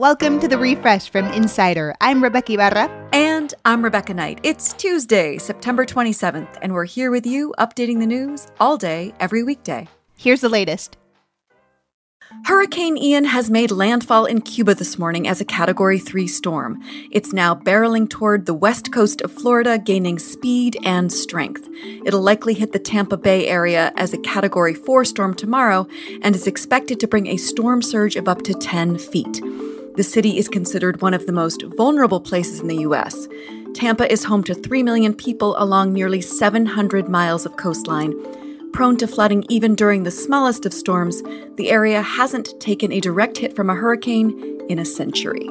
Welcome to the refresh from Insider. I'm Rebeca Ibarra. And I'm Rebecca Knight. It's Tuesday, September 27th, and we're here with you updating the news all day, every weekday. Here's the latest. Hurricane Ian has made landfall in Cuba this morning as a Category 3 storm. It's now barreling toward the west coast of Florida, gaining speed and strength. It'll likely hit the Tampa Bay area as a Category 4 storm tomorrow and is expected to bring a storm surge of up to 10 feet. The city is considered one of the most vulnerable places in the U.S. Tampa is home to 3 million people along nearly 700 miles of coastline. Prone to flooding even during the smallest of storms, the area hasn't taken a direct hit from a hurricane in a century.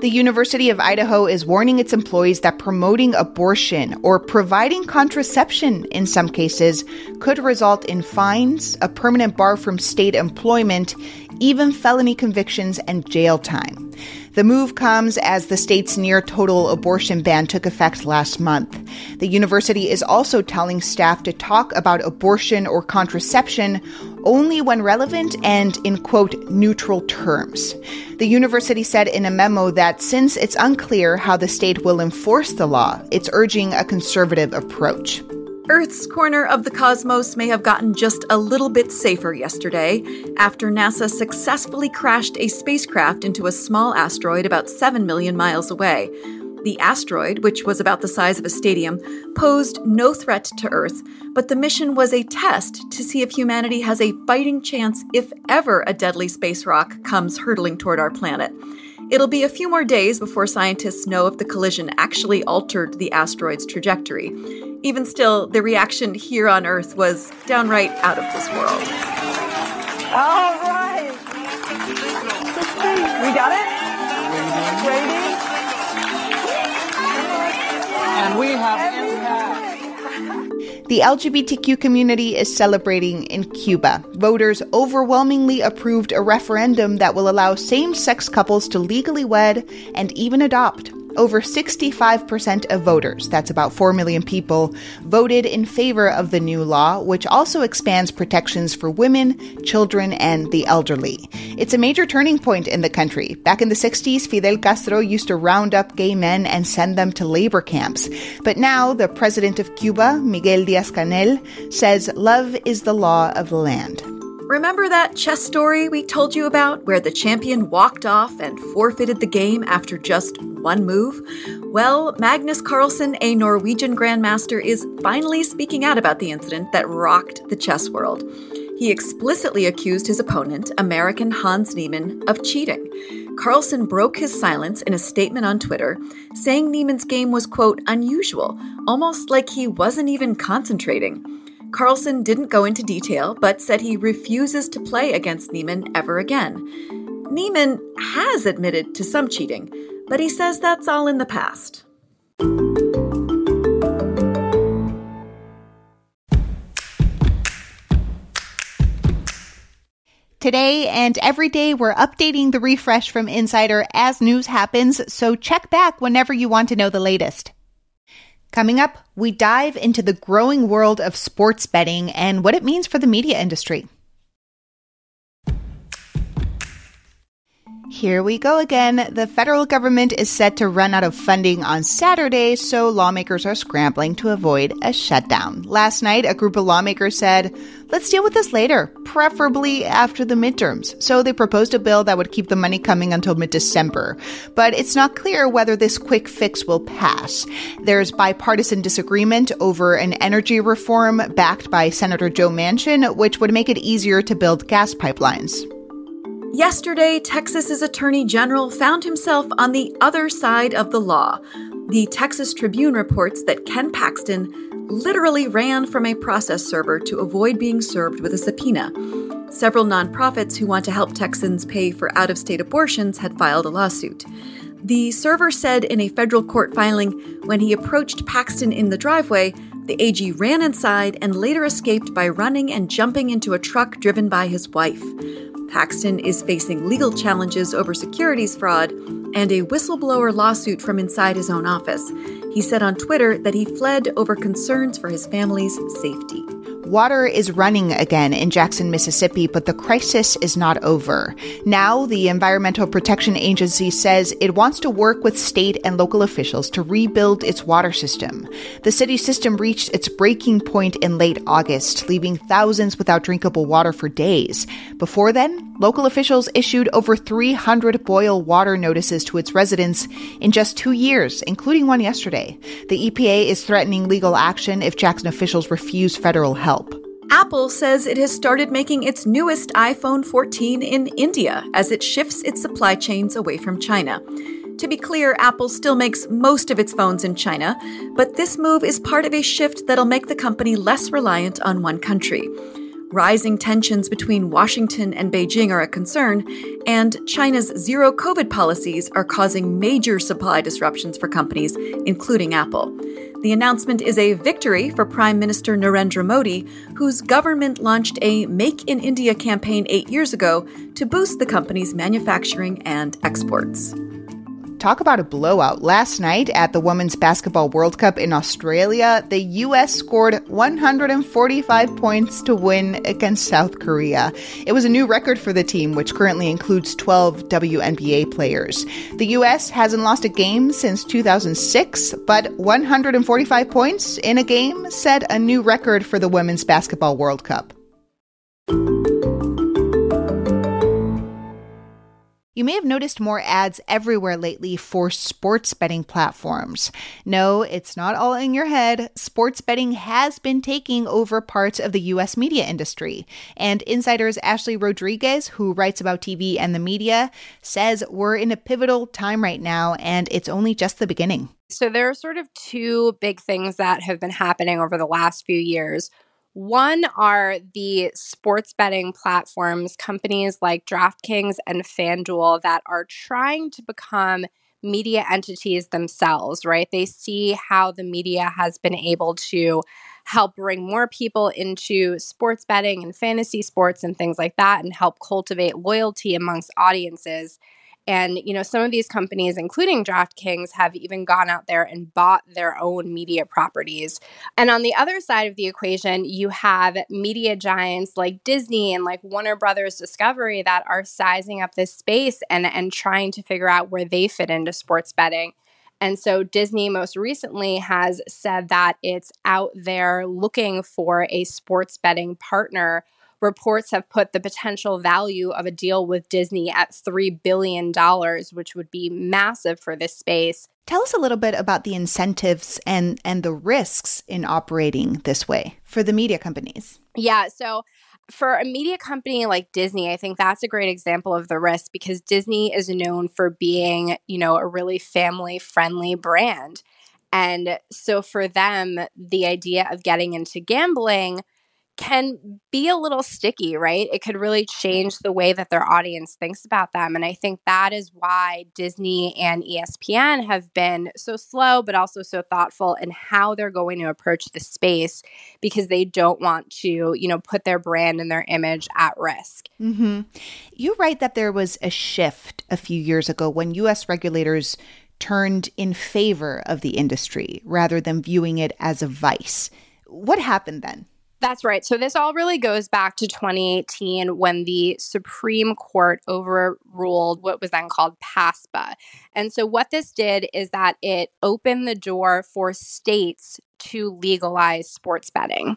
The University of Idaho is warning its employees that promoting abortion or providing contraception in some cases could result in fines, a permanent bar from state employment, even felony convictions and jail time. The move comes as the state's near total abortion ban took effect last month. The university is also telling staff to talk about abortion or contraception only when relevant and in quote neutral terms. The university said in a memo that since it's unclear how the state will enforce the law, it's urging a conservative approach. Earth's corner of the cosmos may have gotten just a little bit safer yesterday after NASA successfully crashed a spacecraft into a small asteroid about 7 million miles away. The asteroid, which was about the size of a stadium, posed no threat to Earth, but the mission was a test to see if humanity has a fighting chance if ever a deadly space rock comes hurtling toward our planet. It'll be a few more days before scientists know if the collision actually altered the asteroid's trajectory. Even still, the reaction here on Earth was downright out of this world. All right. We got it? We have impact. The LGBTQ community is celebrating in Cuba. Voters overwhelmingly approved a referendum that will allow same sex couples to legally wed and even adopt. Over 65% of voters, that's about 4 million people, voted in favor of the new law, which also expands protections for women, children, and the elderly. It's a major turning point in the country. Back in the 60s, Fidel Castro used to round up gay men and send them to labor camps. But now, the president of Cuba, Miguel Diaz Canel, says love is the law of the land. Remember that chess story we told you about where the champion walked off and forfeited the game after just one move? Well, Magnus Carlsen, a Norwegian grandmaster, is finally speaking out about the incident that rocked the chess world. He explicitly accused his opponent, American Hans Niemann, of cheating. Carlsen broke his silence in a statement on Twitter, saying Niemann's game was, quote, unusual, almost like he wasn't even concentrating. Carlsen didn't go into detail, but said he refuses to play against Niemann ever again. Niemann has admitted to some cheating, but he says that's all in the past. Today and every day, we're updating the refresh from Insider as news happens, so check back whenever you want to know the latest. Coming up, we dive into the growing world of sports betting and what it means for the media industry. Here we go again. The federal government is set to run out of funding on Saturday, so lawmakers are scrambling to avoid a shutdown. Last night, a group of lawmakers said, let's deal with this later, preferably after the midterms. So they proposed a bill that would keep the money coming until mid December. But it's not clear whether this quick fix will pass. There's bipartisan disagreement over an energy reform backed by Senator Joe Manchin, which would make it easier to build gas pipelines. Yesterday, Texas's Attorney General found himself on the other side of the law. The Texas Tribune reports that Ken Paxton literally ran from a process server to avoid being served with a subpoena. Several nonprofits who want to help Texans pay for out of state abortions had filed a lawsuit. The server said in a federal court filing when he approached Paxton in the driveway, the AG ran inside and later escaped by running and jumping into a truck driven by his wife. Paxton is facing legal challenges over securities fraud and a whistleblower lawsuit from inside his own office. He said on Twitter that he fled over concerns for his family's safety. Water is running again in Jackson, Mississippi, but the crisis is not over. Now, the Environmental Protection Agency says it wants to work with state and local officials to rebuild its water system. The city system reached its breaking point in late August, leaving thousands without drinkable water for days. Before then, local officials issued over 300 boil water notices to its residents in just two years, including one yesterday. The EPA is threatening legal action if Jackson officials refuse federal help. Apple says it has started making its newest iPhone 14 in India as it shifts its supply chains away from China. To be clear, Apple still makes most of its phones in China, but this move is part of a shift that'll make the company less reliant on one country. Rising tensions between Washington and Beijing are a concern, and China's zero COVID policies are causing major supply disruptions for companies, including Apple. The announcement is a victory for Prime Minister Narendra Modi, whose government launched a Make in India campaign eight years ago to boost the company's manufacturing and exports. Talk about a blowout. Last night at the Women's Basketball World Cup in Australia, the U.S. scored 145 points to win against South Korea. It was a new record for the team, which currently includes 12 WNBA players. The U.S. hasn't lost a game since 2006, but 145 points in a game set a new record for the Women's Basketball World Cup. You may have noticed more ads everywhere lately for sports betting platforms. No, it's not all in your head. Sports betting has been taking over parts of the US media industry. And Insider's Ashley Rodriguez, who writes about TV and the media, says we're in a pivotal time right now and it's only just the beginning. So there are sort of two big things that have been happening over the last few years. One are the sports betting platforms, companies like DraftKings and FanDuel that are trying to become media entities themselves, right? They see how the media has been able to help bring more people into sports betting and fantasy sports and things like that and help cultivate loyalty amongst audiences. And, you know, some of these companies, including DraftKings, have even gone out there and bought their own media properties. And on the other side of the equation, you have media giants like Disney and like Warner Brothers Discovery that are sizing up this space and, and trying to figure out where they fit into sports betting. And so Disney most recently has said that it's out there looking for a sports betting partner reports have put the potential value of a deal with Disney at $3 billion, which would be massive for this space. Tell us a little bit about the incentives and, and the risks in operating this way for the media companies. Yeah. So, for a media company like Disney, I think that's a great example of the risk because Disney is known for being, you know, a really family friendly brand. And so for them, the idea of getting into gambling can be a little sticky, right? It could really change the way that their audience thinks about them. And I think that is why Disney and ESPN have been so slow, but also so thoughtful in how they're going to approach the space because they don't want to, you know, put their brand and their image at risk. Mm-hmm. You write that there was a shift a few years ago when US regulators turned in favor of the industry rather than viewing it as a vice. What happened then? That's right. So this all really goes back to 2018 when the Supreme Court overruled what was then called PASPA. And so what this did is that it opened the door for states to legalize sports betting.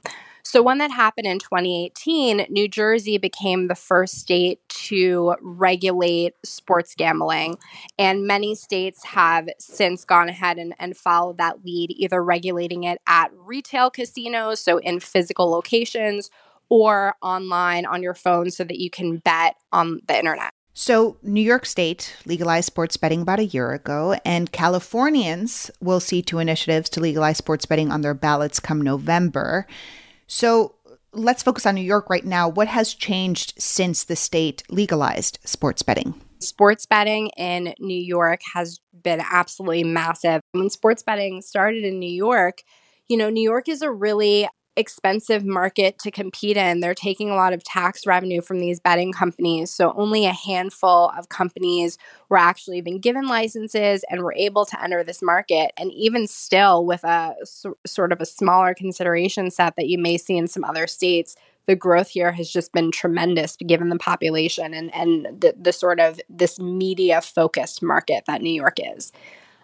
So, when that happened in 2018, New Jersey became the first state to regulate sports gambling. And many states have since gone ahead and, and followed that lead, either regulating it at retail casinos, so in physical locations, or online on your phone so that you can bet on the internet. So, New York State legalized sports betting about a year ago, and Californians will see two initiatives to legalize sports betting on their ballots come November. So let's focus on New York right now. What has changed since the state legalized sports betting? Sports betting in New York has been absolutely massive. When sports betting started in New York, you know, New York is a really expensive market to compete in. They're taking a lot of tax revenue from these betting companies. So only a handful of companies were actually been given licenses and were able to enter this market. And even still, with a so, sort of a smaller consideration set that you may see in some other states, the growth here has just been tremendous given the population and, and the, the sort of this media focused market that New York is.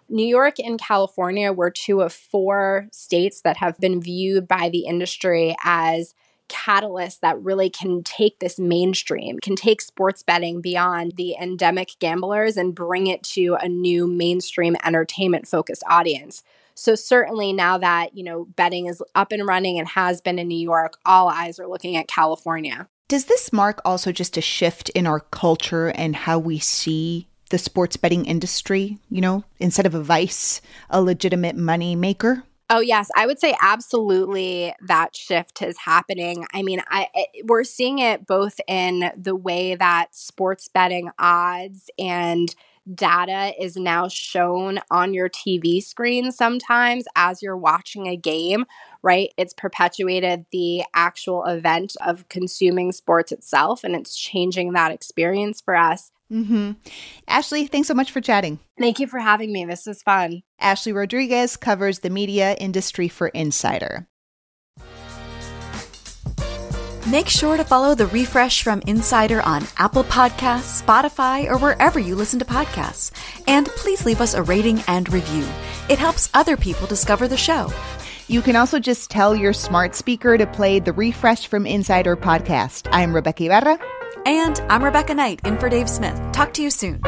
New York and California were two of four states that have been viewed by the industry as catalysts that really can take this mainstream, can take sports betting beyond the endemic gamblers and bring it to a new mainstream entertainment focused audience. So certainly now that, you know, betting is up and running and has been in New York, all eyes are looking at California. Does this mark also just a shift in our culture and how we see the sports betting industry, you know, instead of a vice, a legitimate money maker? Oh yes, I would say absolutely that shift is happening. I mean, I it, we're seeing it both in the way that sports betting odds and data is now shown on your TV screen sometimes as you're watching a game, right? It's perpetuated the actual event of consuming sports itself and it's changing that experience for us. Mm-hmm. Ashley, thanks so much for chatting. Thank you for having me. This was fun. Ashley Rodriguez covers the media industry for Insider. Make sure to follow the refresh from Insider on Apple Podcasts, Spotify, or wherever you listen to podcasts. And please leave us a rating and review. It helps other people discover the show. You can also just tell your smart speaker to play the Refresh from Insider podcast. I'm Rebeca Ibarra. And I'm Rebecca Knight, in for Dave Smith. Talk to you soon.